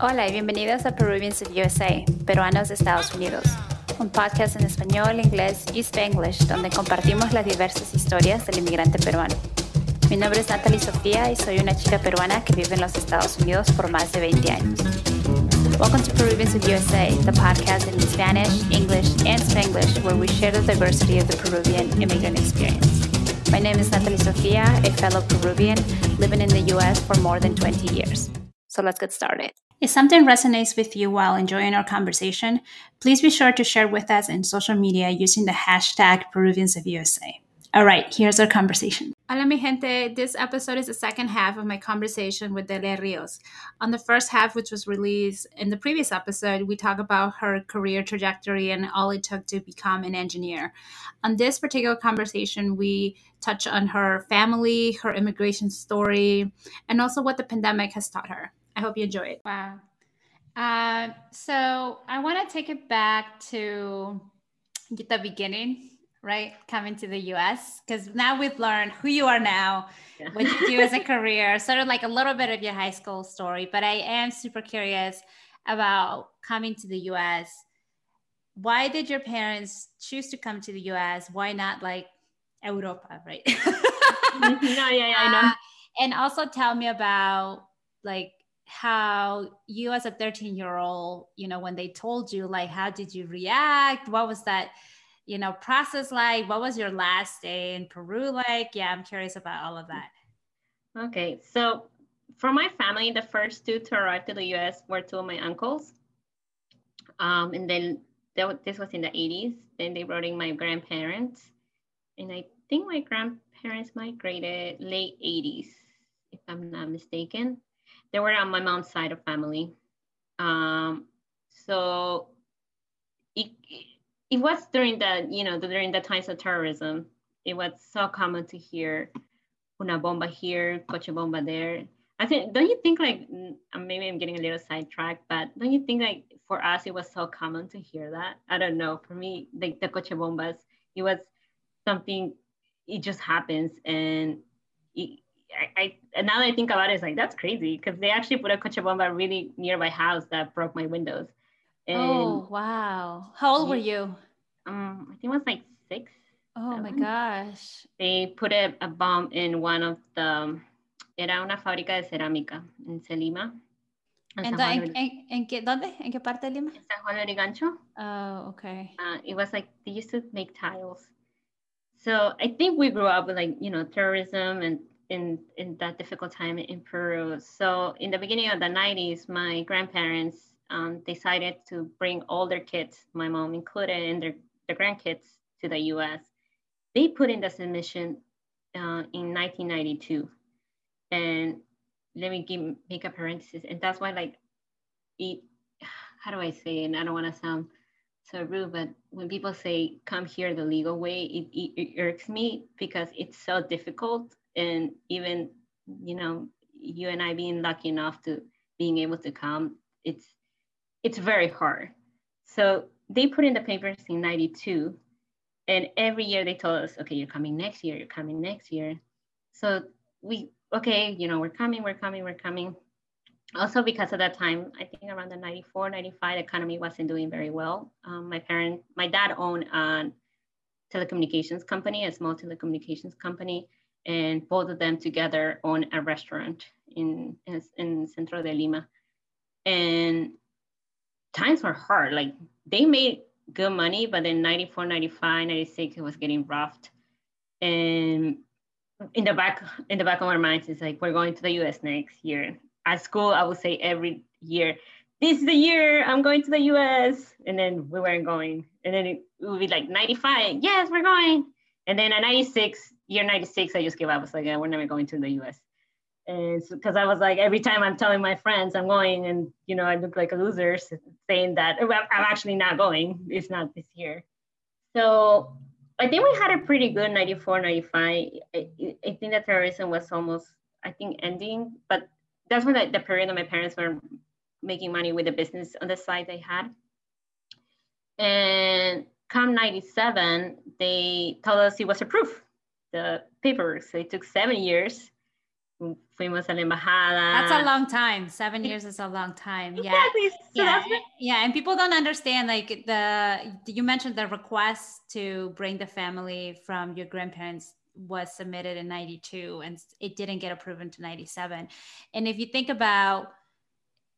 Hola y bienvenidos a Peruvians of USA, Peruanos de Estados Unidos, un podcast en español, inglés y spanglish donde compartimos las diversas historias del inmigrante peruano. Mi nombre es Natalie Sofía y soy una chica peruana que vive en los Estados Unidos por más de 20 años. Welcome to Peruvians of USA, the podcast in Spanish, English, and Spanglish where we share the diversity of the Peruvian immigrant experience. My name is Natalie Sofia, a fellow Peruvian living in the US for more than 20 years. So let's get started. If something resonates with you while enjoying our conversation, please be sure to share with us in social media using the hashtag Peruvians of USA. All right, here's our conversation. Hola, mi gente. This episode is the second half of my conversation with Delia Rios. On the first half, which was released in the previous episode, we talk about her career trajectory and all it took to become an engineer. On this particular conversation, we touch on her family, her immigration story, and also what the pandemic has taught her. I hope you enjoy it. Wow. Uh, so I want to take it back to the beginning, right? Coming to the US, because now we've learned who you are now, yeah. what you do as a career, sort of like a little bit of your high school story. But I am super curious about coming to the US. Why did your parents choose to come to the US? Why not like Europa, right? no, yeah, yeah, I know. Uh, and also tell me about like how you as a 13 year old you know when they told you like how did you react? What was that you know process like? What was your last day in peru like? Yeah i'm curious about all of that. Okay so for my family the first two to arrive to the us were two of my uncles. Um, and then this was in the 80s then they brought in my grandparents. And i think my grandparents migrated late 80s if i'm not mistaken they were on my mom's side of family. Um, so it, it was during the, you know, during the times of terrorism, it was so common to hear una bomba here, coche bomba there. I think, don't you think like, maybe I'm getting a little sidetracked, but don't you think like for us, it was so common to hear that? I don't know. For me, like the coche bombas, it was something, it just happens. And it, I, I now that I think about it, it's like that's crazy because they actually put a coche bomba really near my house that broke my windows. And oh wow! How old were you? Um, I think it was like six. Oh seven. my gosh! They put a, a bomb in one of the. Era una fábrica de cerámica en Selima. En, en, en, en, qué, ¿Dónde? ¿En qué parte de Lima? En San Juan de Lurigancho. Oh, okay. Uh, it was like they used to make tiles. So I think we grew up with like, you know, terrorism and in, in that difficult time in Peru. So in the beginning of the 90s, my grandparents um, decided to bring all their kids, my mom included, and their, their grandkids to the US. They put in the submission uh, in 1992. And let me give, make a parenthesis. And that's why like, it, how do I say it? And I don't want to sound so rude, but when people say come here the legal way, it, it, it irks me because it's so difficult and even you know you and i being lucky enough to being able to come it's it's very hard. So they put in the papers in 92 and every year they told us okay you're coming next year you're coming next year. So we okay you know we're coming we're coming we're coming. Also because of that time i think around the 94 95 the economy wasn't doing very well. Um, my parent my dad owned a telecommunications company a small telecommunications company and both of them together own a restaurant in, in, in Centro de Lima. And times were hard. Like they made good money, but then 94, 95, 96, it was getting rough. And in the back, in the back of our minds, it's like, we're going to the US next year. At school, I would say every year, this is the year I'm going to the US. And then we weren't going. And then it would be like 95, yes, we're going. And then at 96, year 96, I just gave up. I was like, yeah, we're never going to the US. And because so, I was like, every time I'm telling my friends I'm going, and you know, I look like a loser saying that I'm actually not going. It's not this year. So I think we had a pretty good 94, 95. I, I think that terrorism was almost, I think, ending. But that's when the, the period that my parents were making money with the business on the side they had. And come 97, they told us it was approved the paperwork. So it took seven years fuimos a la embajada. That's a long time. Seven years is a long time. Exactly. Yeah. So yeah. yeah. And people don't understand like the you mentioned the request to bring the family from your grandparents was submitted in 92 and it didn't get approved until 97. And if you think about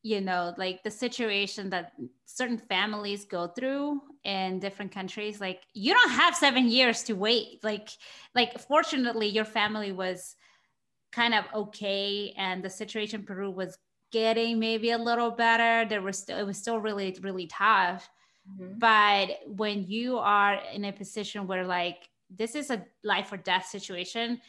you know like the situation that certain families go through in different countries like you don't have 7 years to wait. Like like fortunately your family was kind of okay and the situation in Peru was getting maybe a little better. There was still it was still really really tough. Mm-hmm. but when you are in a position where like this is a life or death situation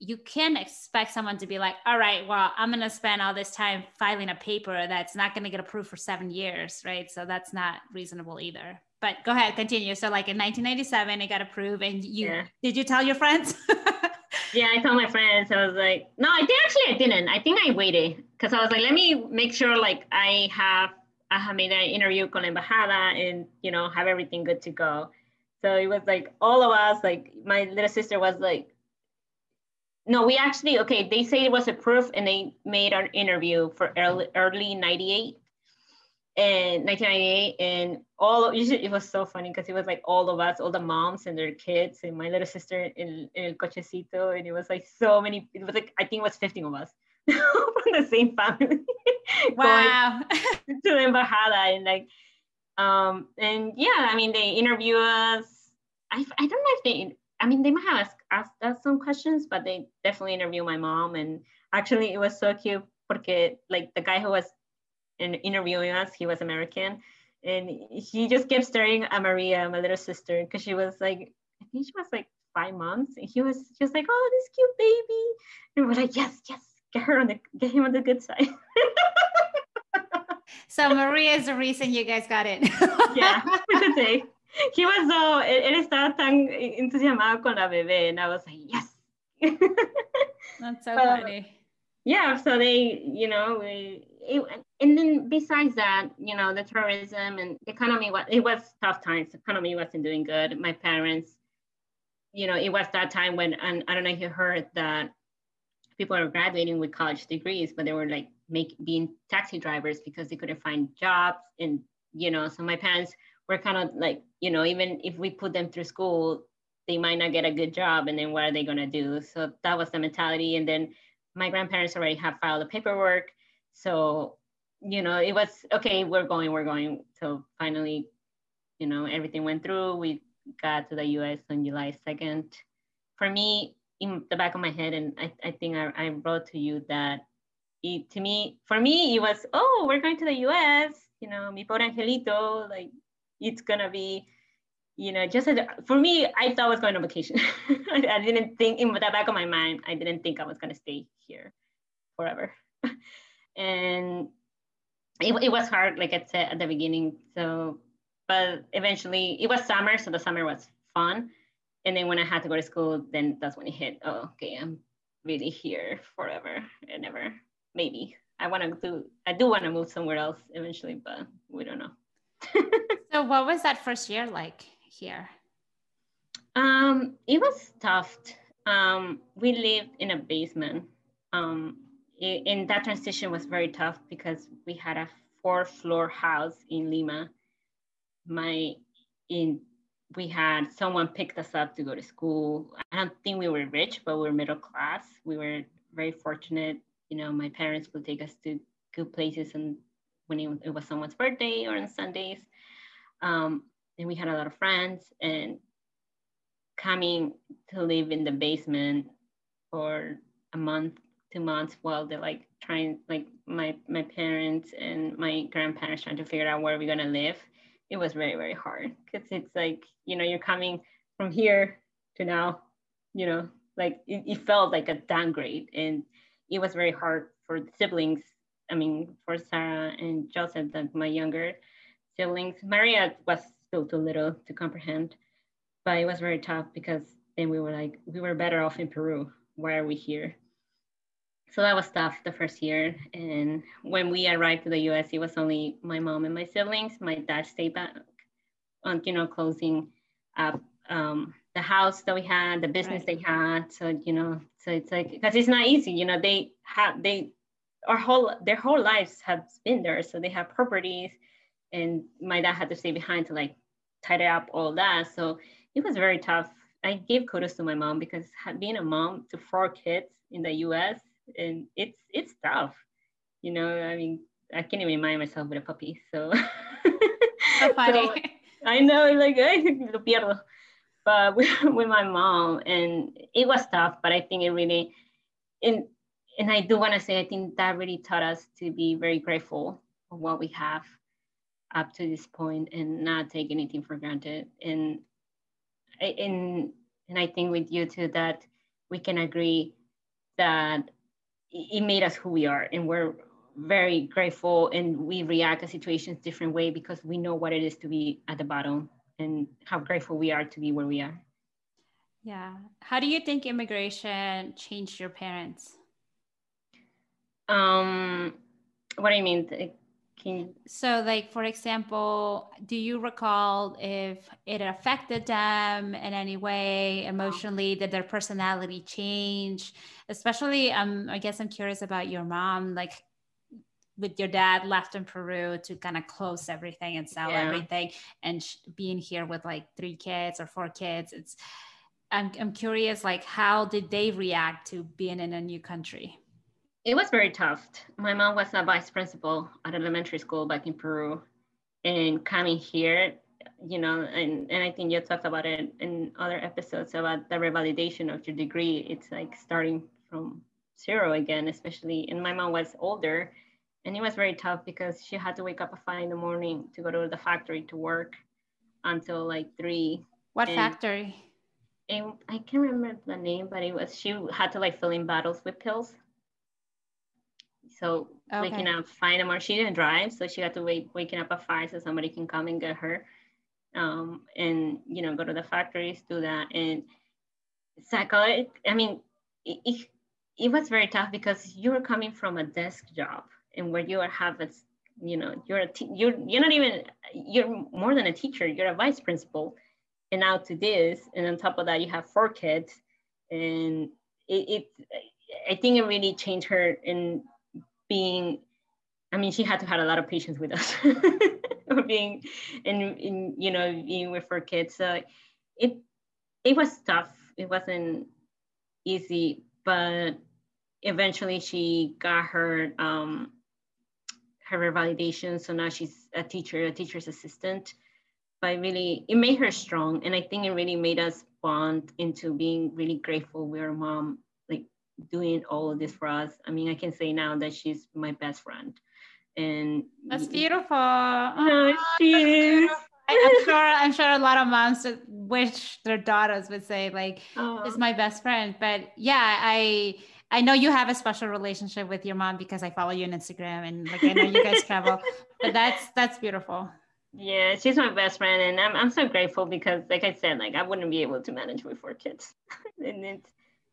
you can't expect someone to be like all right well i'm going to spend all this time filing a paper that's not going to get approved for seven years right so that's not reasonable either but go ahead continue so like in 1997 it got approved and you yeah. did you tell your friends yeah, I told my friends. I was like, no, I think actually I didn't. I think I waited because I was like, let me make sure like I have I have made an interview con embajada and you know have everything good to go. So it was like all of us, like my little sister was like, no, we actually okay. They say it was approved and they made an interview for early early '98 in 1998 and all it was so funny because it was like all of us all the moms and their kids and my little sister in, in el cochecito and it was like so many it was like i think it was 15 of us from the same family wow to the embajada and like um and yeah i mean they interview us i, I don't know if they i mean they might have asked, asked us some questions but they definitely interviewed my mom and actually it was so cute because like the guy who was in interviewing us. He was American, and he just kept staring at Maria, my little sister, because she was like, I think she was like five months, and he was just like, "Oh, this cute baby," and we're like, "Yes, yes, get her on the, get him on the good side." so Maria is the reason you guys got in. yeah, we could say. He was so, él estaba tan entusiasmado con la bebé, and I was like, yes. That's so funny. Yeah, so they, you know, we, it, and then besides that, you know, the tourism and the economy was it was tough times. The economy wasn't doing good. My parents, you know, it was that time when and I don't know if you heard that people are graduating with college degrees, but they were like make being taxi drivers because they couldn't find jobs. And you know, so my parents were kind of like, you know, even if we put them through school, they might not get a good job. And then what are they gonna do? So that was the mentality. And then my grandparents already have filed the paperwork so, you know, it was okay, we're going, we're going. So finally, you know, everything went through. We got to the US on July 2nd. For me, in the back of my head, and I, I think I, I wrote to you that it, to me, for me, it was, oh, we're going to the US, you know, mi pobre angelito, like it's gonna be, you know, just a, for me, I thought I was going on vacation. I didn't think in the back of my mind, I didn't think I was gonna stay here forever. and it, it was hard, like I said at the beginning. So, but eventually it was summer, so the summer was fun. And then when I had to go to school, then that's when it hit. Oh, okay, I'm really here forever and ever. Maybe I want to do. I do want to move somewhere else eventually, but we don't know. so, what was that first year like here? Um, it was tough. Um, we lived in a basement. Um, in that transition was very tough because we had a four floor house in Lima. My in we had someone picked us up to go to school. I don't think we were rich, but we were middle class. We were very fortunate. You know, my parents would take us to good places and when it, it was someone's birthday or on Sundays. Um, and we had a lot of friends and coming to live in the basement for a month two months while they're like trying like my my parents and my grandparents trying to figure out where we're gonna live it was very very hard. Because it's like you know you're coming from here to now you know like it, it felt like a downgrade. And it was very hard for the siblings i mean for sarah and joseph my younger siblings maria was still too little to comprehend but it was very tough because then we were like we were better off in peru why are we here so that was tough the first year. And when we arrived to the US, it was only my mom and my siblings. My dad stayed back on, you know, closing up um, the house that we had, the business right. they had. So, you know, so it's like, because it's not easy, you know, they have they our whole their whole lives have been there so they have properties and my dad had to stay behind to like tidy up all that. So it was very tough. I gave kudos to my mom because being a mom to four kids in the us and it's it's tough. You know i mean i can't even mind myself with a puppy so, so funny. So, i know like lo pierdo. But with, with my mom and it was tough but i think it really and and i do want to say i think that really taught us to be very grateful for what we have up to this point and not take anything for granted and and and i think with you too that we can agree that it made us who we are and we're very grateful and we react to situations different way because we know what it is to be at the bottom and how grateful we are to be where we are. Yeah. How do you think immigration changed your parents? Um, what do you mean? You... So, like for example, do you recall if it affected them in any way emotionally? Did their personality change? Especially, um, I guess I'm curious about your mom. Like, with your dad left in Peru to kind of close everything and sell yeah. everything and sh- being here with like three kids or four kids it's I'm, I'm curious like how did they react to being in a new country it was very tough my mom was a vice principal at elementary school back in peru and coming here you know and, and i think you talked about it in other episodes about the revalidation of your degree it's like starting from zero again especially and my mom was older and it was very tough because she had to wake up at five in the morning to go to the factory to work until like three. What and, factory? And I can't remember the name, but it was she had to like fill in bottles with pills. So okay. waking up in the morning, she didn't drive, so she had to wait waking up at five so somebody can come and get her, um, and you know go to the factories, do that, and psychology. I mean, it, it, it was very tough because you were coming from a desk job and where you have a you know you're a te- you're you're not even you're more than a teacher you're a vice principal and now to this and on top of that you have four kids and it, it i think it really changed her in being i mean she had to have a lot of patience with us being and in you know being with her kids so it it was tough it wasn't easy but eventually she got her um her revalidation. So now she's a teacher, a teacher's assistant. But really, it made her strong. And I think it really made us bond into being really grateful with our mom, doing all of this for us. I mean, I can say now that she's my best friend. And that's beautiful. Oh, she is. I'm sure I'm sure a lot of moms wish their daughters would say like oh. is my best friend. But yeah, I I know you have a special relationship with your mom because I follow you on Instagram and like I know you guys travel, but that's that's beautiful. Yeah, she's my best friend, and I'm I'm so grateful because, like I said, like I wouldn't be able to manage with four kids, and it's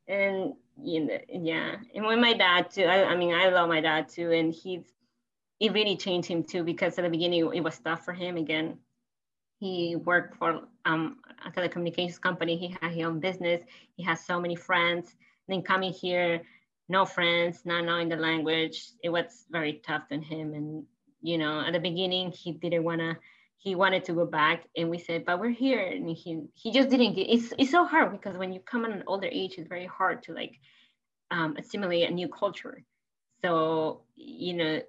and you know yeah, and with my dad too. I, I mean, I love my dad too, and he's it really changed him too because at the beginning it was tough for him. Again, he worked for um, a telecommunications company. He had his own business. He has so many friends and then coming here, no friends, not knowing the language, it was very tough on him. And, you know, at the beginning, he didn't want to, he wanted to go back and we said, but we're here. And he, he just didn't get, it's, it's so hard because when you come at an older age, it's very hard to like um, assimilate a new culture. So, you know,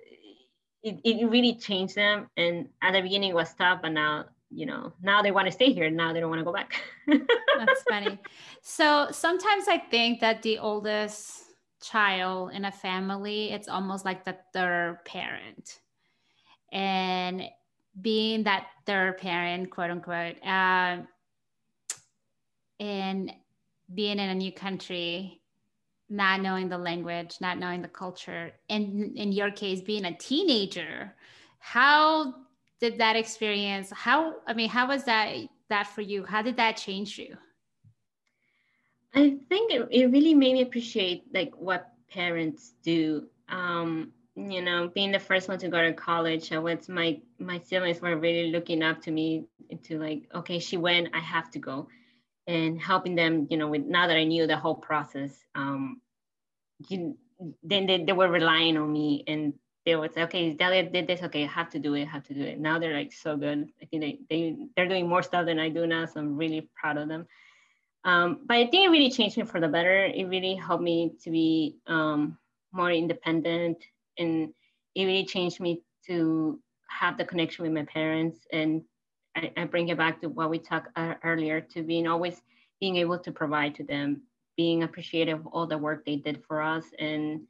it, it really changed them. And at the beginning it was tough, but now you know, now they want to stay here. Now they don't want to go back. That's funny. So sometimes I think that the oldest child in a family, it's almost like the third parent. And being that third parent, quote unquote, uh, and being in a new country, not knowing the language, not knowing the culture, and in your case, being a teenager, how did that experience how i mean how was that that for you? How did that change you? I think it, it really made me appreciate like what parents do. Um you know being the first one to go to college i was my my siblings were really looking up to me into like okay she went i have to go and helping them you know with now that i knew the whole process um you then they, they were relying on me and they would say, okay, Delia did this. Okay, I have to do it. I have to do it. Now they're like so good. I think they, they, they're doing more stuff than I do now. So I'm really proud of them. Um, but I think it really changed me for the better. It really helped me to be um, more independent and it really changed me to have the connection with my parents. And I, I bring it back to what we talked uh, earlier to being always being able to provide to them, being appreciative of all the work they did for us. And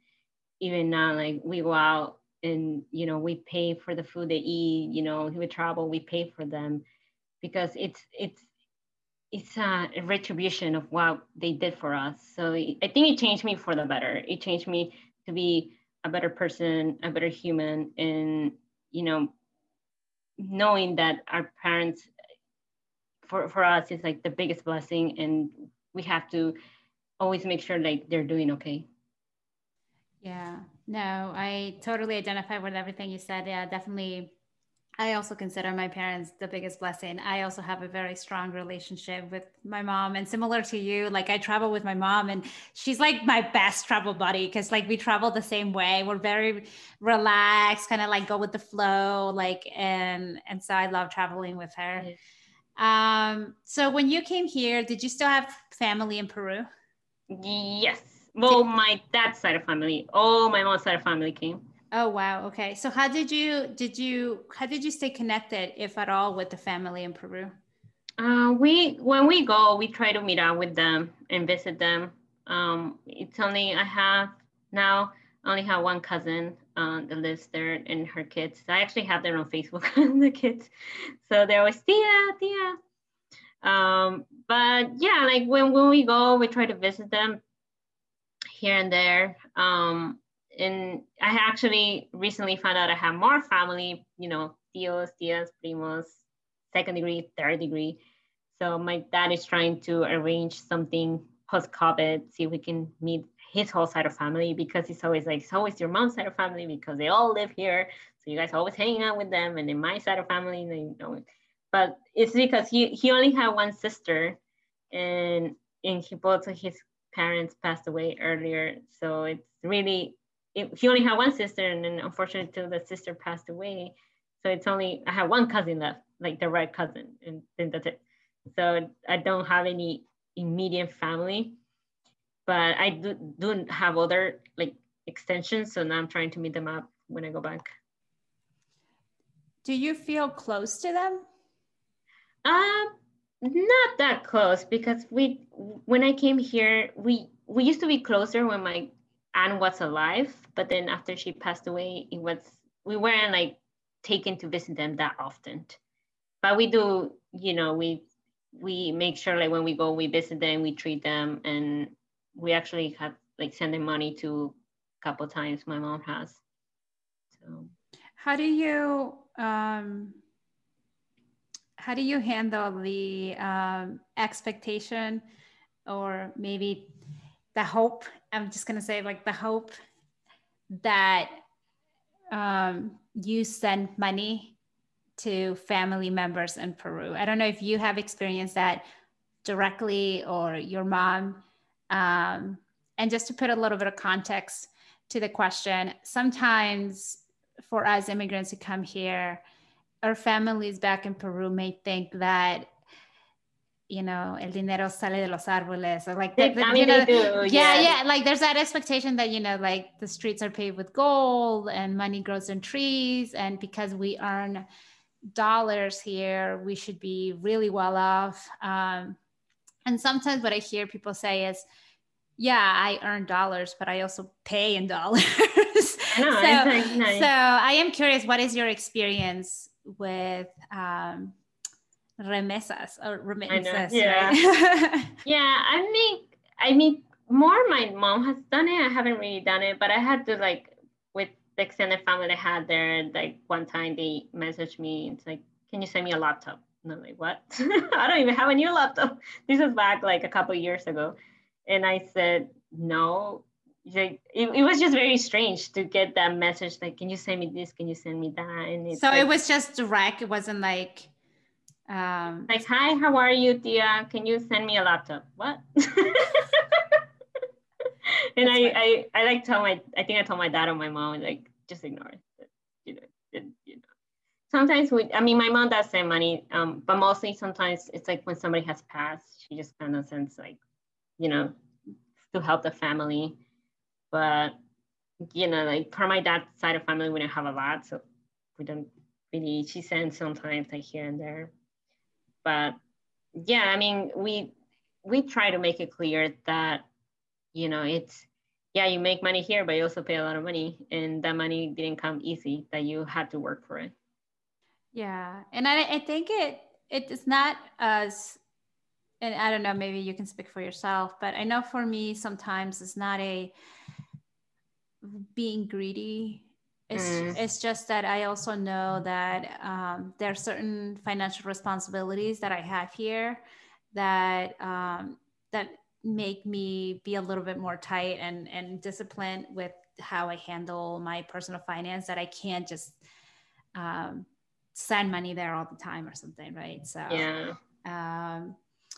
even now, like we go out and, you know, we pay for the food they eat, you know, we travel, we pay for them because it's, it's, it's a retribution of what they did for us. So I think it changed me for the better. It changed me to be a better person, a better human, and you know, knowing that our parents for, for us is like the biggest blessing and we have to always make sure like they're doing okay. Yeah, no, I totally identify with everything you said. Yeah, definitely I also consider my parents the biggest blessing. I also have a very strong relationship with my mom and similar to you, like I travel with my mom and she's like my best travel buddy because like we travel the same way. We're very relaxed, kind of like go with the flow, like and and so I love traveling with her. Um so when you came here, did you still have family in Peru? Yes. Well, my dad's side of family. Oh, my mom's side of family came. Oh wow. Okay. So how did you did you how did you stay connected, if at all, with the family in Peru? Uh, we when we go, we try to meet up with them and visit them. Um, it's only I have now only have one cousin uh, that lives there and her kids. I actually have them on Facebook, the kids. So they're always Tia, Tia. Um, but yeah, like when, when we go, we try to visit them here and there. Um, and I actually recently found out I have more family, you know, tios, tias, primos, second degree, third degree. So my dad is trying to arrange something post COVID, see if we can meet his whole side of family because it's always like it's always your mom's side of family because they all live here. So you guys always hanging out with them, and in my side of family, they you know. But it's because he he only had one sister, and and he both of his parents passed away earlier. So it's really it, he only had one sister, and then unfortunately, till the sister passed away. So it's only I have one cousin left, like the right cousin, and then that's it. So I don't have any immediate family, but I do do have other like extensions. So now I'm trying to meet them up when I go back. Do you feel close to them? Um, not that close because we when I came here, we we used to be closer when my aunt was alive, but then after she passed away, it was we weren't like taken to visit them that often. But we do, you know, we we make sure like when we go, we visit them, we treat them, and we actually have like send them money to a couple times. My mom has. So, how do you um, how do you handle the um, expectation or maybe the hope i'm just to say like the hope that um, you send money to family members in peru. I don't know if you have experienced that directly or your mom. Um, and just to put a little bit of context to the question sometimes for us immigrants who come here our families back in peru may think that you know, el dinero sale de los árboles, or like, the, the, you know, do, yeah, yeah, yeah, like there's that expectation that you know, like the streets are paved with gold and money grows on trees, and because we earn dollars here, we should be really well off. Um, and sometimes what I hear people say is, yeah, I earn dollars, but I also pay in dollars. so, nice. so I am curious, what is your experience with um, remesas or remittances. Yeah. Right? yeah. I mean, I mean, more my mom has done it. I haven't really done it, but I had to like with the extended family I had there. Like one time they messaged me. It's like, can you send me a laptop? And I'm like, what? I don't even have a new laptop. This was back like a couple years ago, and I said no. Like, it, it was just very strange to get that message like can you send me this can you send me that and so like, it was just direct it wasn't like um, like, hi, how are you, Tia? Can you send me a laptop? What? and I, I, I like tell my, I think I told my dad or my mom, like, just ignore it. You know, it, you know. Sometimes we, I mean, my mom does send money, um, but mostly sometimes it's like when somebody has passed, she just kind of sends like, you know, to help the family. But, you know, like for my dad's side of family, we don't have a lot. So we don't really, she sends sometimes like here and there. But yeah, I mean, we, we try to make it clear that, you know, it's, yeah, you make money here, but you also pay a lot of money, and that money didn't come easy. That you had to work for it. Yeah, and I, I think it it is not as, and I don't know, maybe you can speak for yourself, but I know for me sometimes it's not a being greedy. It's, mm. it's just that I also know that um, there are certain financial responsibilities that I have here that um, that make me be a little bit more tight and and disciplined with how I handle my personal finance that I can't just um, send money there all the time or something, right? So yeah. Um,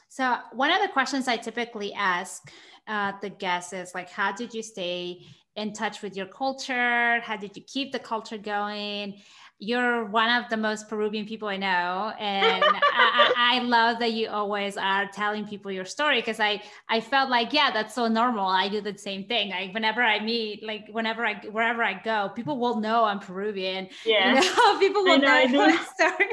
so one of the questions I typically ask uh, the guests is like, how did you stay in touch with your culture? How did you keep the culture going? you're one of the most Peruvian people I know, and I, I, love that you always are telling people your story because I I felt like yeah, that's so normal. I do the same thing. Like whenever I meet, like whenever I wherever I go, people will know I'm Peruvian. Yeah, you know? people will I know, know my story.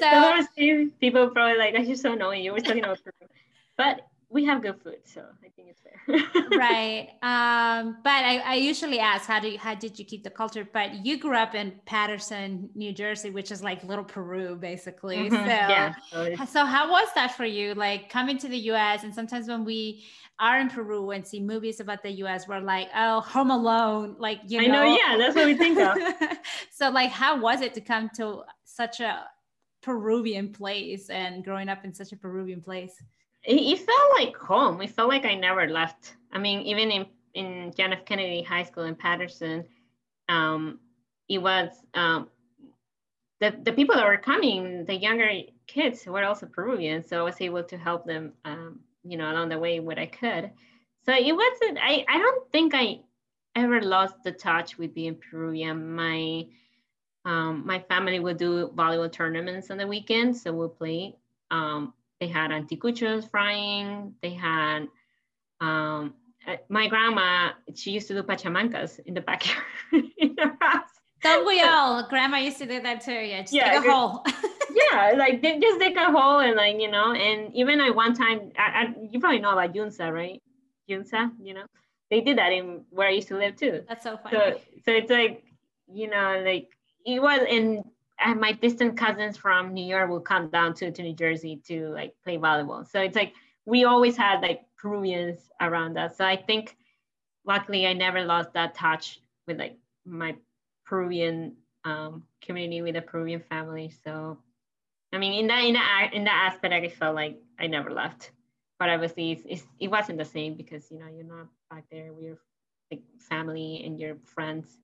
so people probably like I just so annoying. You were talking about Peru, but we have good food, so I think it's fair. right. Um, but I, I usually ask, how do you, how did you keep the culture? But you grew up in Paterson, New Jersey, which is like little Peru, basically. Mm-hmm. So, yeah. So how was that for you? Like coming to the U.S. and sometimes when we are in Peru and see movies about the U.S., we're like, oh, Home Alone, like you know. I know, yeah, that's what we think of. so, like, how was it to come to such a Peruvian place and growing up in such a Peruvian place? It, felt like home. It felt like I never left. I mean, even in in John F. Kennedy High School in Paterson, um, it was um, the the people that were coming, the younger kids were also Peruvian, so I was able to help them, um, you know, along the way what I could. So it wasn't. I I don't think I ever lost the touch with being Peruvian. My um, my family would do volleyball tournaments on the weekends, so we'll play. Um, they had anticuchos frying. They had um, uh, my grandma. She used to do pachamancas in the backyard in her house. Don't we all? Grandma used to do that too. Yeah, just yeah, dig a hole. yeah, like they just dig a hole and like you know, and even at one time, I, I, you probably know about Yunza, right? Yunza, you know, they did that in where I used to live too. That's so funny. So, so it's like, you know, like it was in and my distant cousins from New York will come down to, to New Jersey to like play volleyball. So it's like we always had like Peruvians around us. So I think luckily I never lost that touch with like my Peruvian um, community with a Peruvian family. So I mean in that in that in that aspect I felt like I never left. But obviously it's, it's, it wasn't the same because you know you're not back there. We're like family and your friends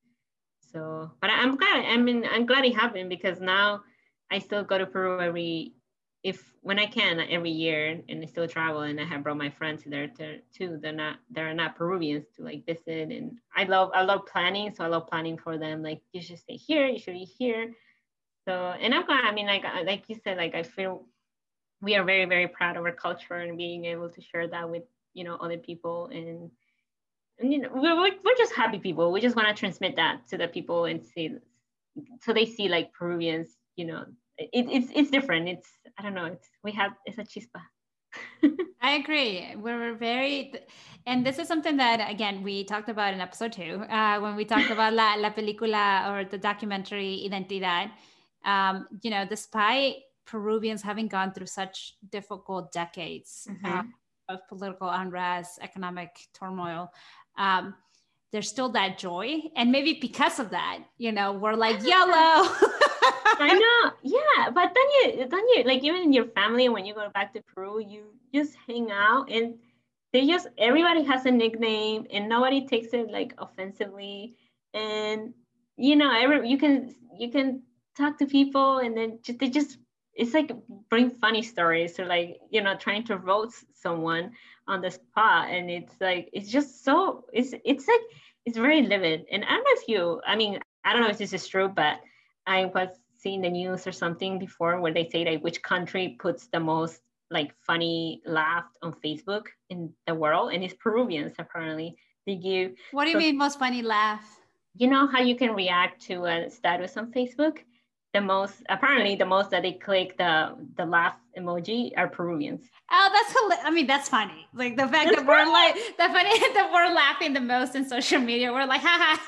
so, but I'm glad. I mean, I'm glad it happened because now I still go to Peru every, if when I can every year, and I still travel. And I have brought my friends there to, too. They're not they're not Peruvians to like visit, and I love I love planning. So I love planning for them. Like you should stay here. You should be here. So, and I'm glad. I mean, like like you said, like I feel we are very very proud of our culture and being able to share that with you know other people and you know, we're, we're just happy people. We just want to transmit that to the people and see, so they see like Peruvians, you know, it, it's, it's different. It's, I don't know, it's, we have, it's a chispa. I agree. We're very, and this is something that again we talked about in episode two uh, when we talked about la, la película or the documentary Identidad. Um, you know, despite Peruvians having gone through such difficult decades mm-hmm. uh, of political unrest, economic turmoil, um, there's still that joy. And maybe because of that, you know, we're like yellow. I know. Yeah. But then you, then you, like, even in your family, when you go back to Peru, you just hang out and they just, everybody has a nickname and nobody takes it like offensively. And, you know, every, you can, you can talk to people and then just, they just it's like bring funny stories or like you know trying to roast someone on the spot. And it's like it's just so it's it's like it's very livid. And i don't know if you i mean i don't know if this is true but i was seeing the news or something before where they say like which country puts the most like funny laugh on facebook in the world. And it's peruvians apparently. They give what do you so, mean most funny laugh? You know how you can react to a status on facebook the most apparently the most that they click the the laugh emoji are Peruvians. Oh, that's I mean that's funny. Like the fact that we're like the funny that we're laughing the most in social media. We're like, haha.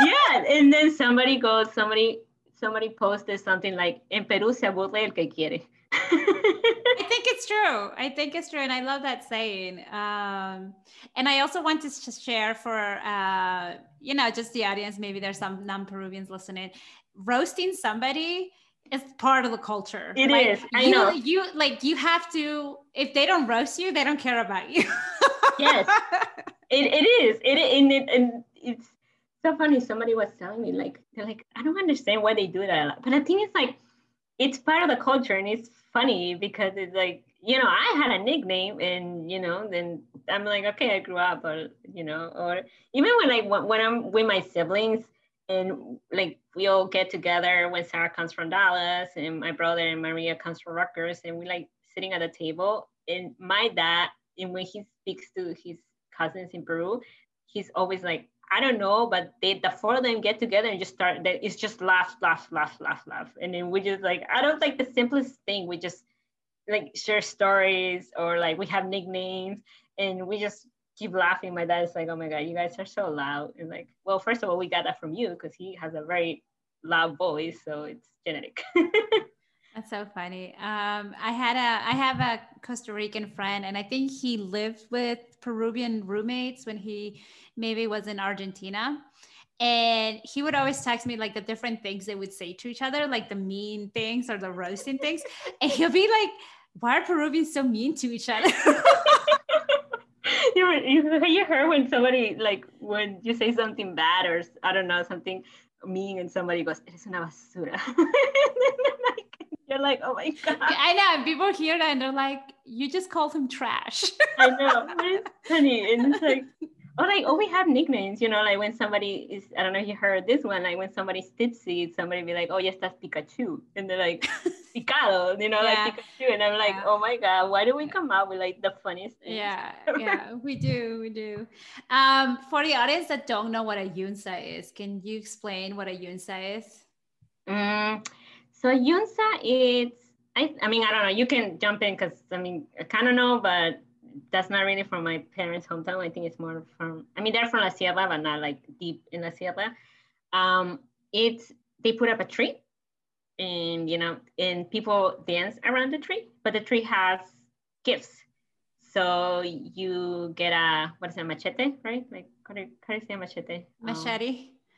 yeah, and then somebody goes, somebody somebody posted something like "En Perú se aburre el que quiere." I think it's true. I think it's true, and I love that saying. Um, and I also want to share for uh, you know just the audience. Maybe there's some non-Peruvians listening roasting somebody is part of the culture. It like, is. I you, know. You like you have to. If they don't roast you, they don't care about you. yes, it, it is. It and, it and it's so funny. Somebody was telling me like they're like I don't understand why they do that. But I think it's like it's part of the culture and it's funny because it's like you know I had a nickname and you know then I'm like okay I grew up or you know or even when like when I'm with my siblings and like we all get together when Sarah comes from Dallas and my brother and Maria comes from Rutgers and we like sitting at the table. And my dad and when he speaks to his cousins in Peru he's always like I don't know but they the four of them get together and just start that it's just laugh laugh laugh laugh laugh. And then we just like I don't like the simplest thing we just like share stories or like we have nicknames and we just keep laughing. My dad is like, "Oh my god, you guys are so loud." And like, well, first of all, we got that from you because he has a very loud voice, so it's genetic. That's so funny. Um, I had a I have a Costa Rican friend, and I think he lived with Peruvian roommates when he maybe was in Argentina. And he would always text me like the different things they would say to each other, like the mean things or the roasting things. And he'll be like, "Why are Peruvians so mean to each other?" you, you heard when somebody like when you say something bad or I don't know something mean and somebody goes eres una basura. You're like oh my god. I know people hear that and they're like you just called him trash. I know it's funny and it's like or like oh we have nicknames you know like when somebody is I don't know if you heard this one like when somebody's tipsy somebody be like oh yes that's Pikachu. And they're like picado you know yeah. like Pikachu and I'm like yeah. oh my god why do we come up with like the funniest things? yeah yeah we do we do um for the audience that don't know what a yunsa is can you explain what a yunsa is mm, so yunsa is I, I mean I don't know you can jump in because I mean I kind of know but that's not really from my parents' hometown. I think it's more from, I mean, they're from La Sierra, but not like deep in La Sierra. Um, it's, they put up a tree and, you know, and people dance around the tree, but the tree has gifts. So you get a, what is it, machete, right? Like, how do you, how do you say machete? Machete.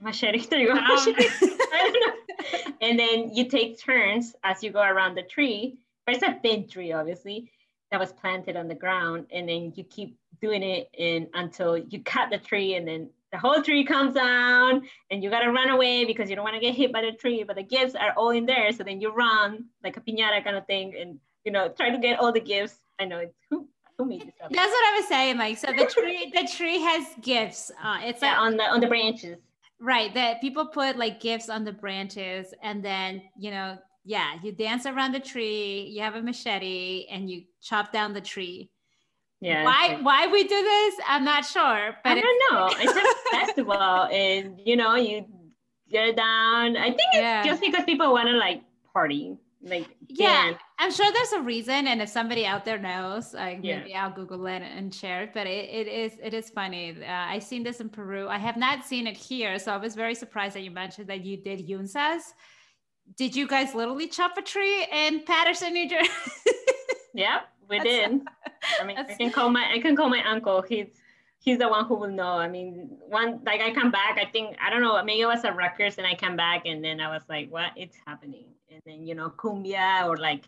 Um, machete, there you go. And then you take turns as you go around the tree. But it's a big tree, obviously that was planted on the ground and then you keep doing it in until you cut the tree and then the whole tree comes down and you gotta run away because you don't want to get hit by the tree but the gifts are all in there. So then you run like a piñata kind of thing and you know try to get all the gifts. I know it's who, who made this up? That's what i was saying like so the tree the tree has gifts uh it's yeah, on the on the branches. Right that people put like gifts on the branches and then you know yeah, you dance around the tree, you have a machete, and you chop down the tree. Yeah. Why why we do this? I'm not sure. But I don't know. It's a festival and you know, you get down. I think it's yeah. just because people want to like party. Like yeah, dance. I'm sure there's a reason, and if somebody out there knows, like yeah. maybe I'll Google it and share it. But it, it is it is funny. Uh, I seen this in Peru. I have not seen it here, so I was very surprised that you mentioned that you did yunzas did you guys literally chop a tree in Paterson, New Jersey? yeah, did. I mean, I can call my I can call my uncle. He's he's the one who will know. I mean, one like I come back. I think I don't know. Maybe it was a Rutgers, and I come back, and then I was like, "What? It's happening!" And then you know, cumbia or like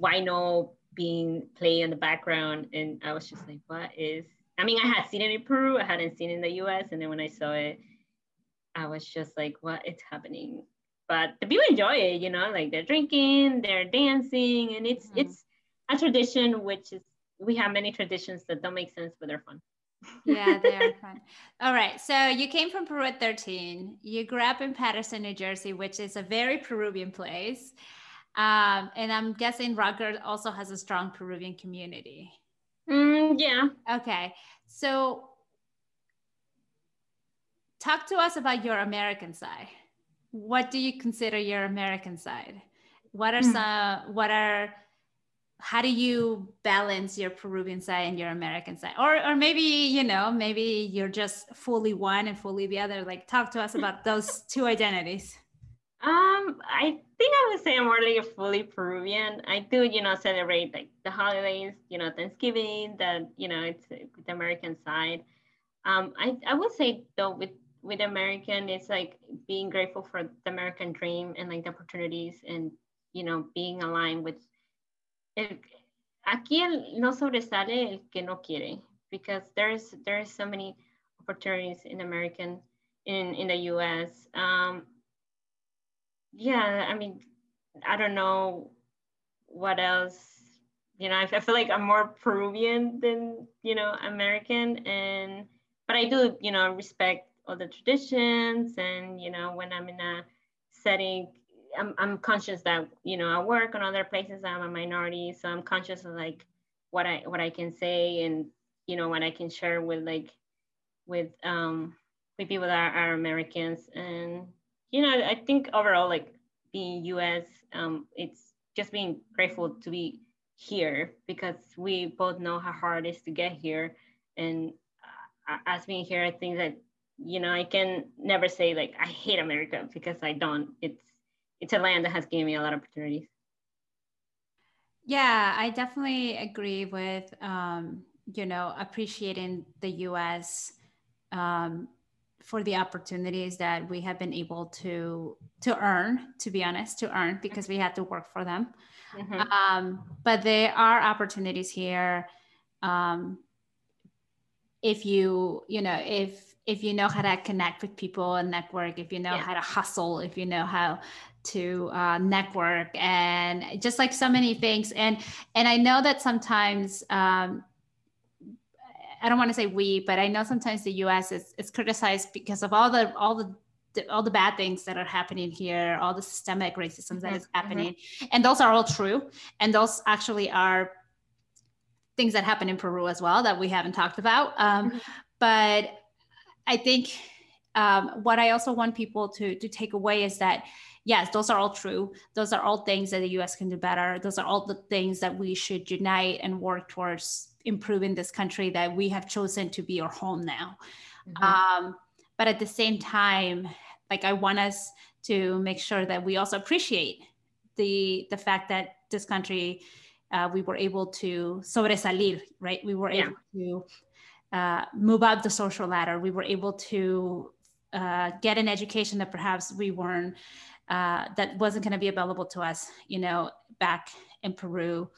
huayno being played in the background, and I was just like, "What is?" I mean, I had seen it in Peru. I hadn't seen it in the U.S., and then when I saw it, I was just like, "What? It's happening!" but the people enjoy it, you know, like they're drinking, they're dancing, and it's mm-hmm. it's a tradition which is we have many traditions that don't make sense, but they're fun. yeah, they are fun. All right. So you came from Peru at 13. You grew up in Paterson, New Jersey, which is a very Peruvian place. Um, and I'm guessing Rutgers also has a strong Peruvian community. Mm, yeah. Okay. So talk to us about your American side. What do you consider your American side? What are mm. some, what are, how do you balance your Peruvian side and your American side? Or, or maybe, you know, maybe you're just fully one and fully the other. Like, talk to us about those two identities. Um, I think I would say I'm more like a fully Peruvian. I do, you know, celebrate like the holidays, you know, Thanksgiving, that, you know, it's the American side. Um, I, I would say though with with American, it's like being grateful for the American dream and like the opportunities and, you know, being aligned with el, aquí el, no sobresale el que no quiere because there's there's so many opportunities in American in in the U.S. Um, yeah, I mean, I don't know what else. You know, I, I feel like I'm more Peruvian than you know American, and but I do you know respect all the traditions, and you know when I'm in a setting I'm, I'm conscious that you know I work in other places I'm a minority so I'm conscious of like what I what I can say and you know what I can share with like with um with people that are, are Americans. And you know I think overall like being US um it's just being grateful to be here because we both know how hard it is to get here. And uh, as being here I think that you know I can never say like I hate America because I don't. It's it's a land that has given me a lot of opportunities. Yeah, I definitely agree with um, you know appreciating the U.S. Um, for the opportunities that we have been able to to earn. To be honest, to earn because we had to work for them. Mm-hmm. Um, but there are opportunities here. Um, if you you know if if you know how to connect with people and network if you know yeah. how to hustle if you know how to uh, network and just like so many things and and i know that sometimes um, i don't want to say we but i know sometimes the us is, is criticized because of all the all the all the bad things that are happening here, all the systemic racism mm-hmm, that is mm-hmm. happening. Mm-hmm. And those are all true. And those actually are things that happen in Peru as well that we haven't talked about. Um, mm-hmm. But I think um, what I also want people to, to take away is that yes, those are all true. Those are all things that the US can do better. Those are all the things that we should unite and work towards improving this country that we have chosen to be our home now. Mm-hmm. Um, but at the same time, like I want us to make sure that we also appreciate the the fact that this country uh, we were able to sobresalir, right? We were yeah. able to uh, move up the social ladder. We were able to uh, get an education that perhaps we weren't uh, that wasn't going to be available to us, you know, back in Peru.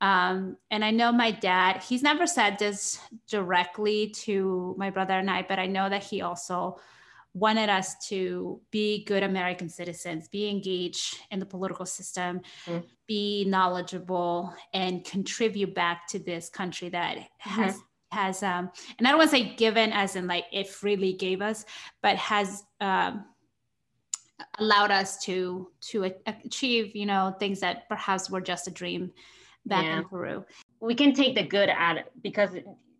Um, and I know my dad, he's never said this directly to my brother and I, but I know that he also wanted us to be good American citizens, be engaged in the political system, mm. be knowledgeable, and contribute back to this country that has. Mm-hmm. Has um, and I don't want to say given as in like it freely gave us, but has um, allowed us to to achieve you know things that perhaps were just a dream back yeah. in peru. We can take the good out because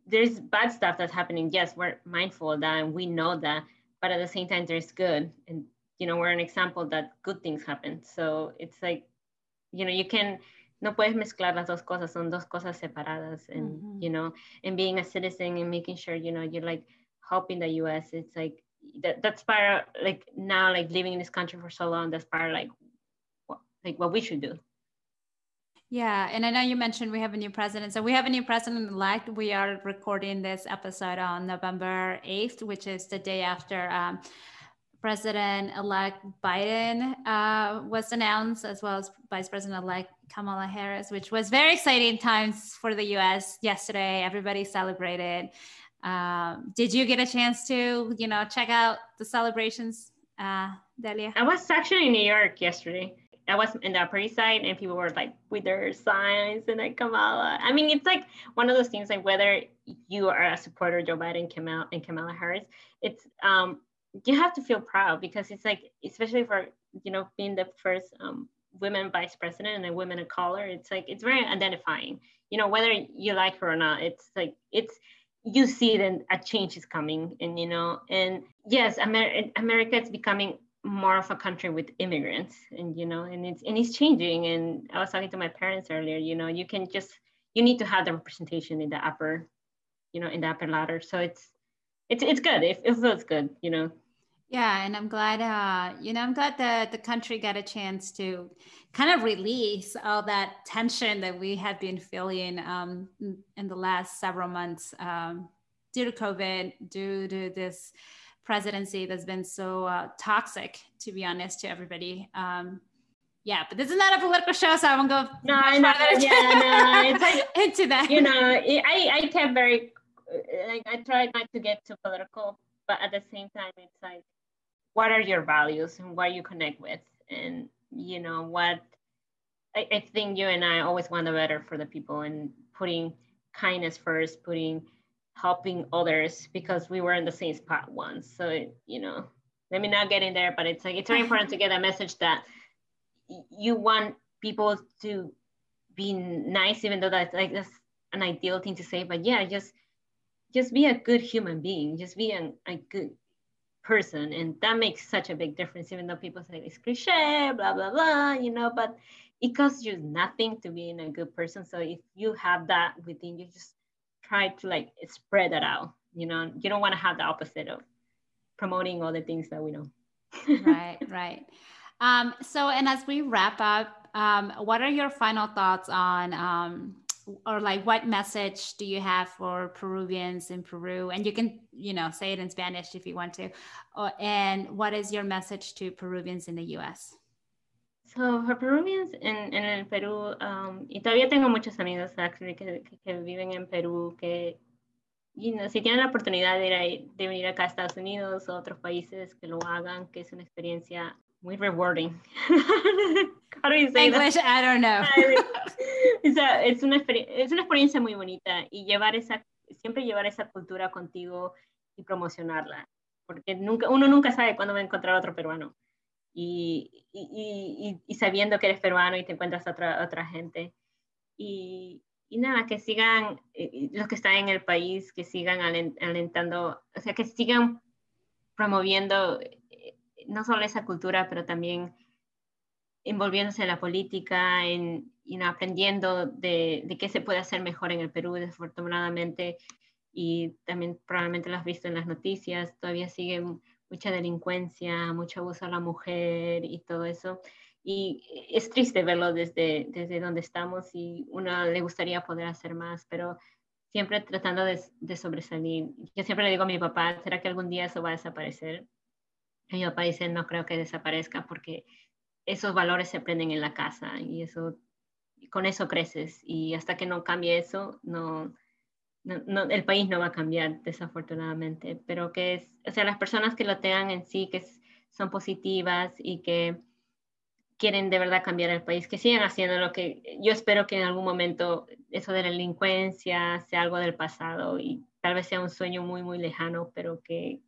there's bad stuff that's happening. Yes we're mindful of that and we know that but at the same time there's good. And you know we're an example that good things happen. So it's like you know you can no puedes mezclar las dos cosas son dos cosas separadas. And mm-hmm. you know and being a citizen and making sure you know you're like helping the us it's like that that's part of, like now like living in this country for so long that's part of, like what, like what we should do. Yeah and i know you mentioned we have a new president. So we have a new president elect. We are recording this episode on november 8th which is the day after um, president-elect biden uh, was announced as well as vice president-elect kamala harris which was very exciting times for the us yesterday. Everybody celebrated um, did you get a chance to, you know, check out the celebrations uh, Delia? I was actually in New York yesterday. I was in the Upper East Side, and people were like with their signs and like Kamala. I mean, it's like one of those things like whether you are a supporter of Joe Biden, Kamala, and Kamala Harris, it's um you have to feel proud because it's like especially for you know being the first um, women vice president and a woman of color, it's like it's very identifying. You know whether you like her or not, it's like it's you see that a change is coming and you know and yes Amer- america is becoming more of a country with immigrants and you know and it's and it's changing. And i was talking to my parents earlier you know you can just you need to have the representation in the upper you know in the upper ladder. So it's it's it's good. It, it feels good you know yeah and i'm glad uh you know i'm glad that the country got a chance to kind of release all that tension that we have been feeling um in the last several months um due to covid due to this presidency that's been so uh, toxic, to be honest, to everybody. Um, yeah, but this is not a political show, so I won't go. No. Yeah, no, it's like into that. You know, I I kept very like I tried not to get too political, but at the same time, it's like, what are your values and what you connect with, and you know what. I, I think you and I always want the better for the people and putting kindness first, putting helping others because we were in the same spot once. So, it, you know, let me not get in there, but it's like, it's very important to get a message that you want people to be nice, even though that's like, that's an ideal thing to say, but yeah, just, just be a good human being, just be an, a good person. And that makes such a big difference, even though people say it's cliche, blah, blah, blah, you know, but it costs you nothing to being a good person. So if you have that within you, just try to like spread that out. You know, you don't want to have the opposite of promoting all the things that we know. right, right. Um, so, and as we wrap up, um, what are your final thoughts on, um, or like, what message do you have for Peruvians in Peru? And you can, you know, say it in Spanish if you want to. Uh, and what is your message to Peruvians in the U.S.? So for Peruvians en, en el Perú, um, y todavía tengo muchos amigos actually que, que, que viven en Perú, que you know, si tienen la oportunidad de, ir a, de venir acá a Estados Unidos o otros países, que lo hagan, que es una experiencia muy rewarding. How do you say English, that? I don't know. es, es, una es una experiencia muy bonita y llevar esa, siempre llevar esa cultura contigo y promocionarla, porque nunca, uno nunca sabe cuándo va a encontrar otro peruano y, y, y, sabiendo que eres peruano y te encuentras a otra, otra gente. Y, nada, que sigan, los que están en el país, que sigan alentando, o sea, que sigan promoviendo no solo esa cultura, pero también envolviéndose en la política, en aprendiendo de, qué se puede hacer mejor en el Perú, desafortunadamente, y también probablemente lo has visto en las noticias, todavía siguen mucha delincuencia, mucho abuso a la mujer y todo eso. Y es triste verlo desde, desde donde estamos y uno le gustaría poder hacer más, pero siempre tratando de, sobresalir. Yo siempre le digo a mi papá, ¿será que algún día eso va a desaparecer? Mi papá dice, no creo que desaparezca porque esos valores se aprenden en la casa y eso, con eso creces y hasta que no cambie eso, no, no, el país no va a cambiar desafortunadamente, pero que es, o sea, las personas que lo tengan en sí, que son positivas y que quieren de verdad cambiar el país, que sigan haciendo lo que yo espero que en algún momento eso de la delincuencia sea algo del pasado y tal vez sea un sueño muy, muy lejano, pero que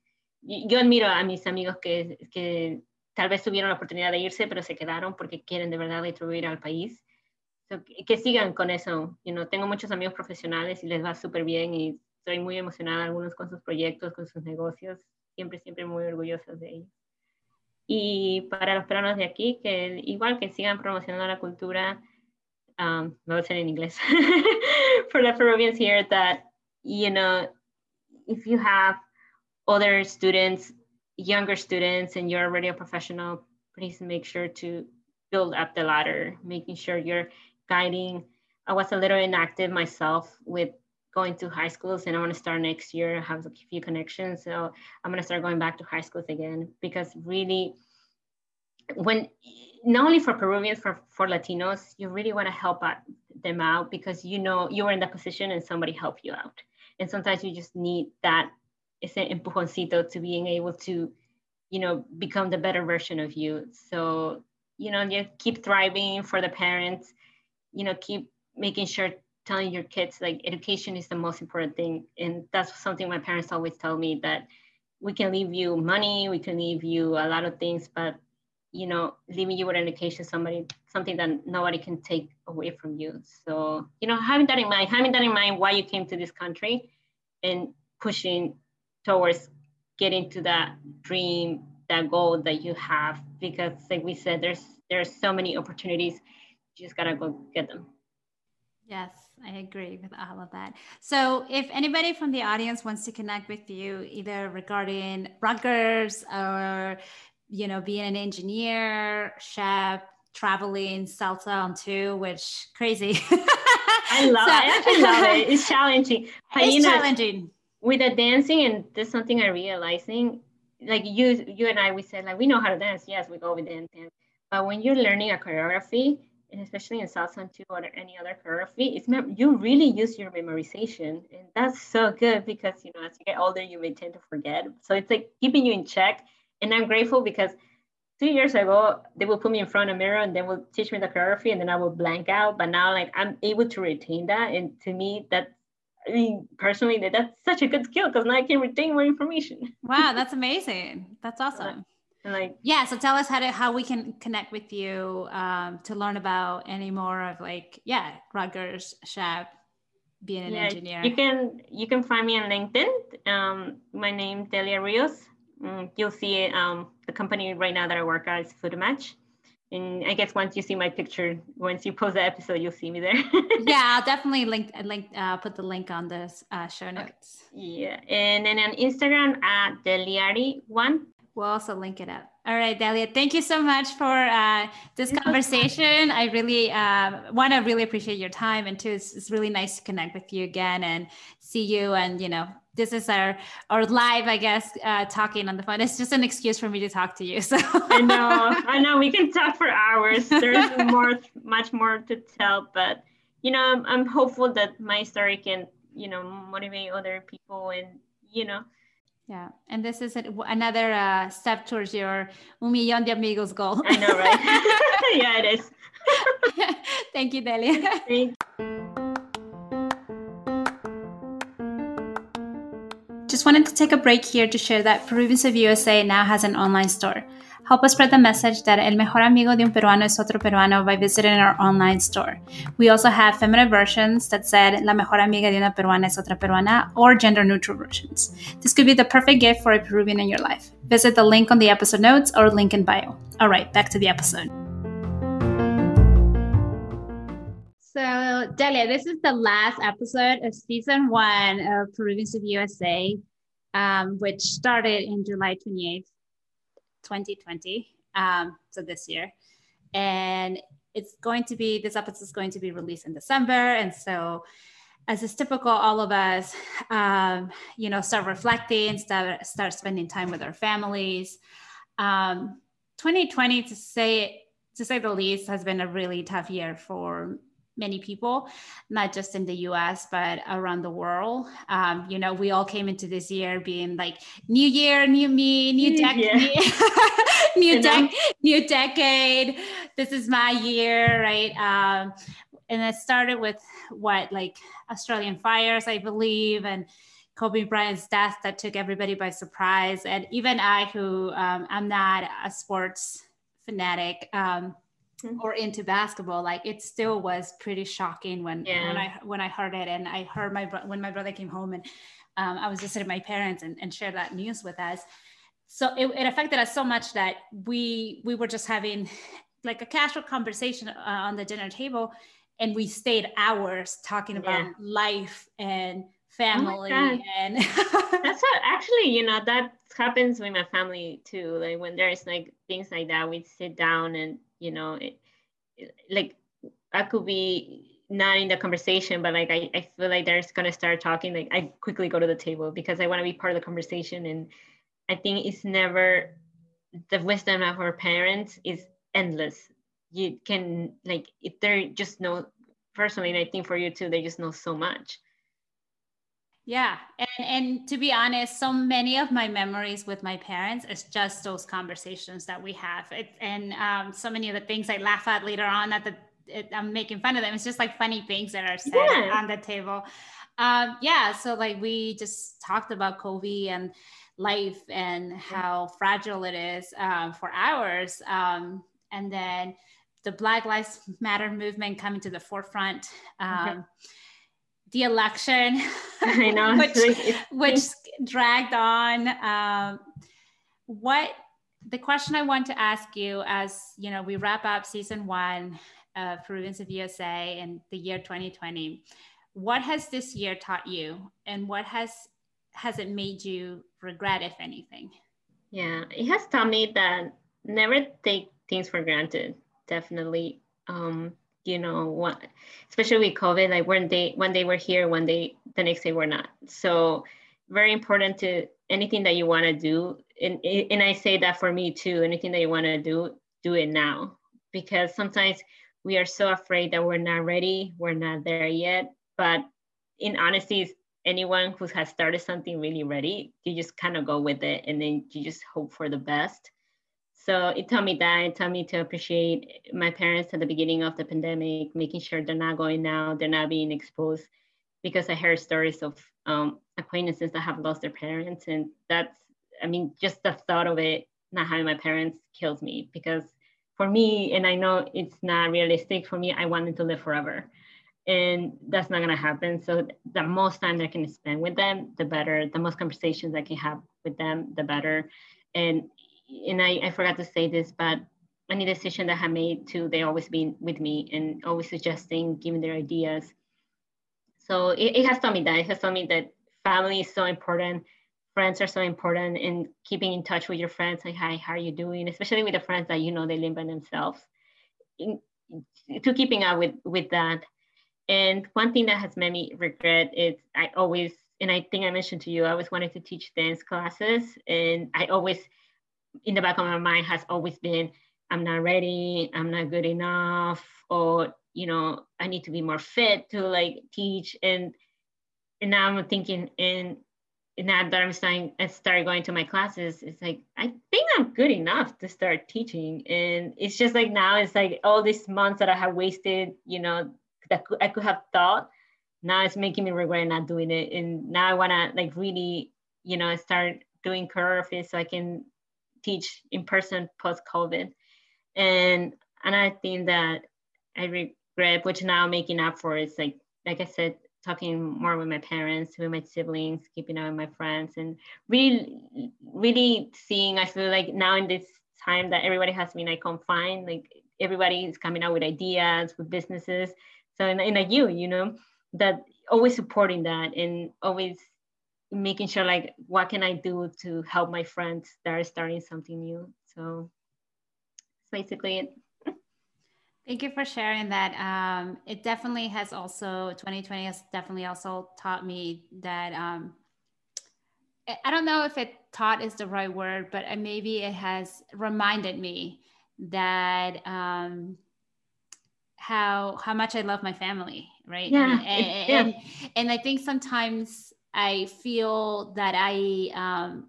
yo admiro a mis amigos que, que tal vez tuvieron la oportunidad de irse, pero se quedaron porque quieren de verdad retribuir al país que sigan con eso. You know, tengo muchos amigos profesionales y les va súper bien y estoy muy emocionada, algunos con sus proyectos, con sus negocios, siempre, siempre muy orgullosos de ellos. Y para los peruanos de aquí, que igual que sigan promocionando la cultura, um, me voy a decir en inglés, for the Peruvians here, that, you know, if you have other students, younger students, and you're already a professional, please make sure to build up the ladder, making sure you're guiding. I was a little inactive myself with going to high schools and I want to start next year. I have a few connections. So I'm going to start going back to high schools again because really when not only for Peruvians, for, for Latinos, you really want to help them out because you know you were in that position and somebody helped you out. And sometimes you just need that ese empujoncito to being able to you know become the better version of you. So you know just keep thriving for the parents. You know keep making sure telling your kids like education is the most important thing. And that's something my parents always tell me that we can leave you money we can leave you a lot of things but you know leaving you with an education somebody something that nobody can take away from you. So you know having that in mind having that in mind why you came to this country and pushing towards getting to that dream that goal that you have because like we said there's there's so many opportunities you just gotta go get them yes I agree with all of that. So, if anybody from the audience wants to connect with you, either regarding Rutgers or you know, being an engineer, chef, traveling, salsa on two, which crazy. I love so, it. I actually love it. It's challenging. But, it's you know, challenging. With the dancing, and there's something I realizing, like you you and I, we said like we know how to dance. Yes, we go with dance, dance. But when you're learning a choreography, and especially in salsa two or any other choreography, it's you really use your memorization, and that's so good because you know as you get older, you may tend to forget. So it's like keeping you in check and I'm grateful because two years ago they will put me in front of a mirror and they will teach me the choreography and then I will blank out. But now like I'm able to retain that. And to me, that I mean, personally, that that's such a good skill because now I can retain more information. Wow, that's amazing. That's awesome. And like yeah, so tell us how to how we can connect with you um, to learn about any more of like yeah Rutgers chef being an yeah, engineer. You can you can find me on LinkedIn. Um, my name Delia Rios. Mm, you'll see um, the company right now that I work at is Food Match. And I guess once you see my picture, once you post the episode, you'll see me there. yeah, I'll definitely link, link, uh, put the link on the uh, show notes. Okay. Yeah, and then on Instagram at Deliari one. We'll also link it up. All right, Delia, thank you so much for uh, this conversation. I really uh, want to really appreciate your time, and two, it's, it's really nice to connect with you again and see you, and you know, this is our our live, I guess, uh, talking on the phone. It's just an excuse for me to talk to you. So I know, I know, we can talk for hours. There's more, much more to tell, but you know, I'm, I'm hopeful that my story can, you know, motivate other people, and you know. Yeah, and this is another uh, step towards your un millón de amigos goal. I know, right? yeah, it is. Thank you, Delia. Thank wanted to take a break here to share that Peruvians of USA now has an online store. Help us spread the message that el mejor amigo de un peruano es otro peruano by visiting our online store. We also have feminine versions that said la mejor amiga de una peruana es otra peruana or gender neutral versions. This could be the perfect gift for a Peruvian in your life. Visit the link on the episode notes or link in bio. All right, back to the episode. So, Delia, this is the last episode of season one of Peruvians of USA, um, which started in July 28th, 2020. Um, so, this year. And it's going to be, this episode is going to be released in December. And so, as is typical, all of us, um, you know, start reflecting, start, start spending time with our families. 2020, um, to say, to say the least, has been a really tough year for many people, not just in the US, but around the world. Um, you know, we all came into this year being like, new year, new me, new decade, new, de- new decade. This is my year, right? Um, and it started with what, like Australian fires, I believe, and Kobe Bryant's death that took everybody by surprise. And even I, who um, I'm not a sports fanatic, um, mm-hmm. or into basketball like it still was pretty shocking when yeah. when i when i heard it and i heard my bro- when my brother came home and um, i was just visiting my parents and, and shared that news with us so it, it affected us so much that we we were just having like a casual conversation uh, on the dinner table and we stayed hours talking about yeah. life and oh family oh and that's what, actually you know that happens with my family too like when there's like things like that we sit down and you know it, it, like i could be not in the conversation but like I, I feel like they're gonna start talking like i quickly go to the table because i want to be part of the conversation. And i think it's never the wisdom of our parents is endless. You can like if they're just know personally and i think for you too they just know so much Yeah. And, and to be honest, so many of my memories with my parents is just those conversations that we have. It, and um, so many of the things I laugh at later on that the, it, I'm making fun of them. It's just like funny things that are said yeah. on the table. Um, yeah. So like we just talked about COVID and life and how fragile it is um, for ours. Um, and then the Black Lives Matter movement coming to the forefront. Um, the election, I know, which, which dragged on. Um, what the question I want to ask you as you know we wrap up season one of Peruvians of USA in the year 2020, what has this year taught you, and what has has it made you regret, if anything? Yeah, it has taught me that never take things for granted. Definitely. Um, you know, one, especially with COVID, like one day, one day we're here, one day, the next day we're not. So very important to anything that you want to do. And, and I say that for me too, anything that you want to do, do it now. Because sometimes we are so afraid that we're not ready, we're not there yet. But in honesty, anyone who has started something really ready, you just kind of go with it and then you just hope for the best. So it taught me that. It taught me to appreciate my parents at the beginning of the pandemic, making sure they're not going out, they're not being exposed. Because I heard stories of um, acquaintances that have lost their parents, and that's, I mean, just the thought of it not having my parents kills me. Because for me, and I know it's not realistic for me, I wanted to live forever, and that's not gonna happen. So the most time I can spend with them, the better. The most conversations I can have with them, the better. And and I, I forgot to say this, but any decision that I made too, they always been with me and always suggesting, giving their ideas. So it, it has taught me that. It has taught me that family is so important. Friends are so important and keeping in touch with your friends. Like, hi, how are you doing? Especially with the friends that you know they live by themselves. In, to keeping up with, with that. And one thing that has made me regret is I always, and I think I mentioned to you, I always wanted to teach dance classes. And I always in the back of my mind has always been i'm not ready i'm not good enough or you know i need to be more fit to like teach. And and now i'm thinking and now that i'm starting i started going to my classes it's like i think i'm good enough to start teaching. And it's just like now it's like all these months that i have wasted you know that i could have thought now it's making me regret not doing it. And now i want to like really you know start doing choreography so i can teach in person post COVID. And another thing that I regret, which now I'm making up for, is like like I said, talking more with my parents, with my siblings, keeping up with my friends, and really, really seeing. I feel like now in this time that everybody has been like confined, like everybody is coming out with ideas, with businesses. So in, in like you, you know, that always supporting that and always making sure like what can I do to help my friends that are starting something new. So that's basically it. Thank you for sharing that. Um, it definitely has also 2020 has definitely also taught me that um, I don't know if it taught is the right word, but maybe it has reminded me that um, how how much I love my family, right? Yeah, and, and, yeah. and, and I think sometimes I feel that I um,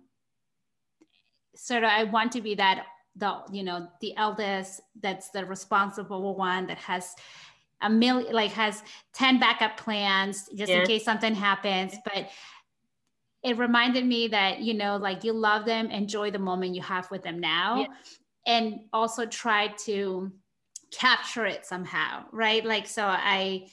sort of I want to be that the you know the eldest that's the responsible one that has a million like has 10 backup plans just yeah. in case something happens but it reminded me that you know like you love them enjoy the moment you have with them now yeah. and also try to capture it somehow right like so i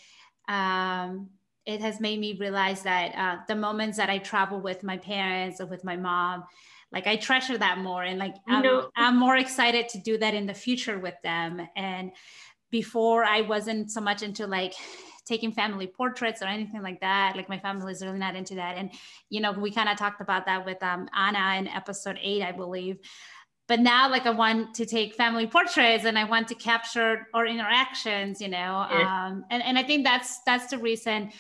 um it has made me realize that uh, the moments that I travel with my parents or with my mom, like I treasure that more, and like I'm, know, I'm more excited to do that in the future with them. And before, I wasn't so much into like taking family portraits or anything like that. Like my family is really not into that. And you know, we kind of talked about that with um, Anna in episode eight, I believe but now like i want to take family portraits and i want to capture our interactions you know yeah. um, and, and i think that's that's the reason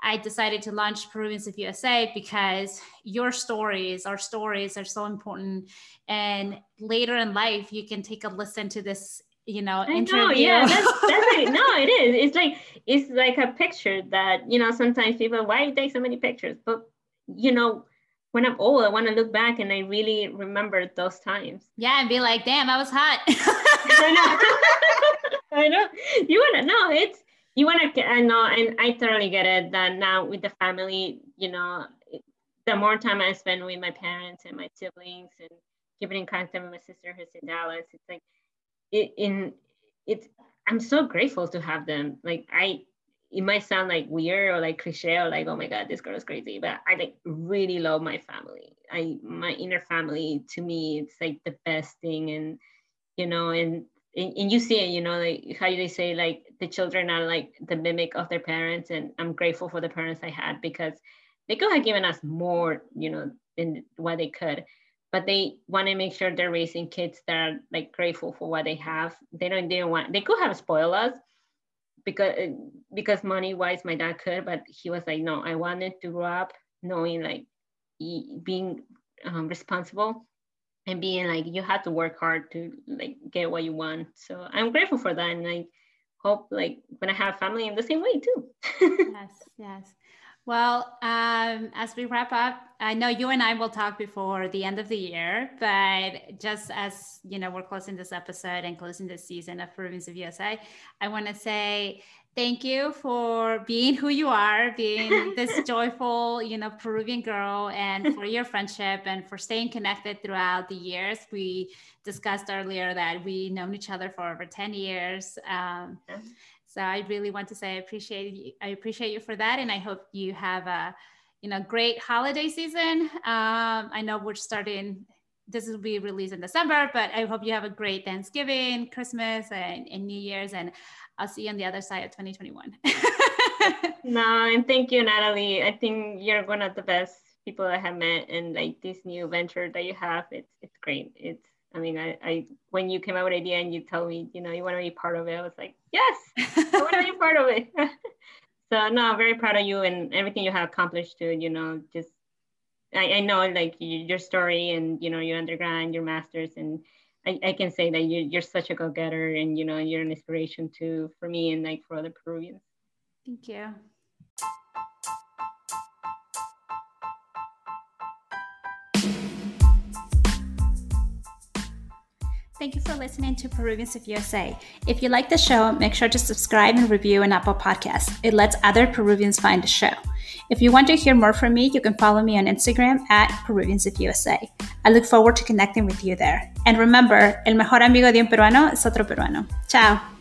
I decided to launch Peruvians of USA because your stories, our stories are so important. And later in life, you can take a listen to this you know, I interview. know, yeah, that's, that's like, no, it is. It's like it's like a picture that you know. Sometimes people, why you take so many pictures? But you know, when I'm old, I want to look back and I really remember those times. Yeah, and be like, damn, I was hot. I know. I know. You wanna know it's you wanna. I know, and I totally get it. That now with the family, you know, the more time I spend with my parents and my siblings and keeping in contact with my sister who's in Dallas, it's like it in it's i'm so grateful to have them like i it might sound like weird or like cliche or like oh my god this girl is crazy but i like really love my family i my inner family to me it's like the best thing and you know and and, and you see it you know like how do they say like the children are like the mimic of their parents and i'm grateful for the parents i had because they could have given us more you know than what they could but they want to make sure they're raising kids that are like grateful for what they have. They don't they don't want they could have spoiled us because because money wise my dad could, but he was like, no, I wanted to grow up knowing like being um, responsible and being like you have to work hard to like get what you want. So I'm grateful for that, and I hope like when I have family, I'm the same way too. yes, yes. Well, um, as we wrap up, I know you and I will talk before the end of the year, but just as you know, we're closing this episode and closing this season of Peruvians of USA, I want to say thank you for being who you are, being this joyful, you know, Peruvian girl, and for your friendship and for staying connected throughout the years. We discussed earlier that we known each other for over 10 years. Um, yeah so I really want to say I appreciate you. I appreciate you for that, and I hope you have a you know great holiday season. Um, I know we're starting. This will be released in December, but I hope you have a great Thanksgiving, Christmas, and, and New Year's, and I'll see you on the other side of 2021. no, and thank you, Natalie. I think you're one of the best people I have met, and like this new venture that you have, it's it's great. It's I mean, I, I when you came out with idea and you told me, you know, you want to be part of it, I was like, yes, I want to be part of it. so no, I'm very proud of you and everything you have accomplished too. You know, just I, I know like your story and you know your undergrad, your masters, and I, I can say that you, you're such a go-getter and you know you're an inspiration too for me and like for other Peruvians. Thank you. Thank you for listening to Peruvians of USA. If you like the show, make sure to subscribe and review an Apple Podcast. It lets other Peruvians find the show. If you want to hear more from me, you can follow me on Instagram at Peruvians of USA. I look forward to connecting with you there. And remember, el mejor amigo de un peruano es otro peruano. Ciao.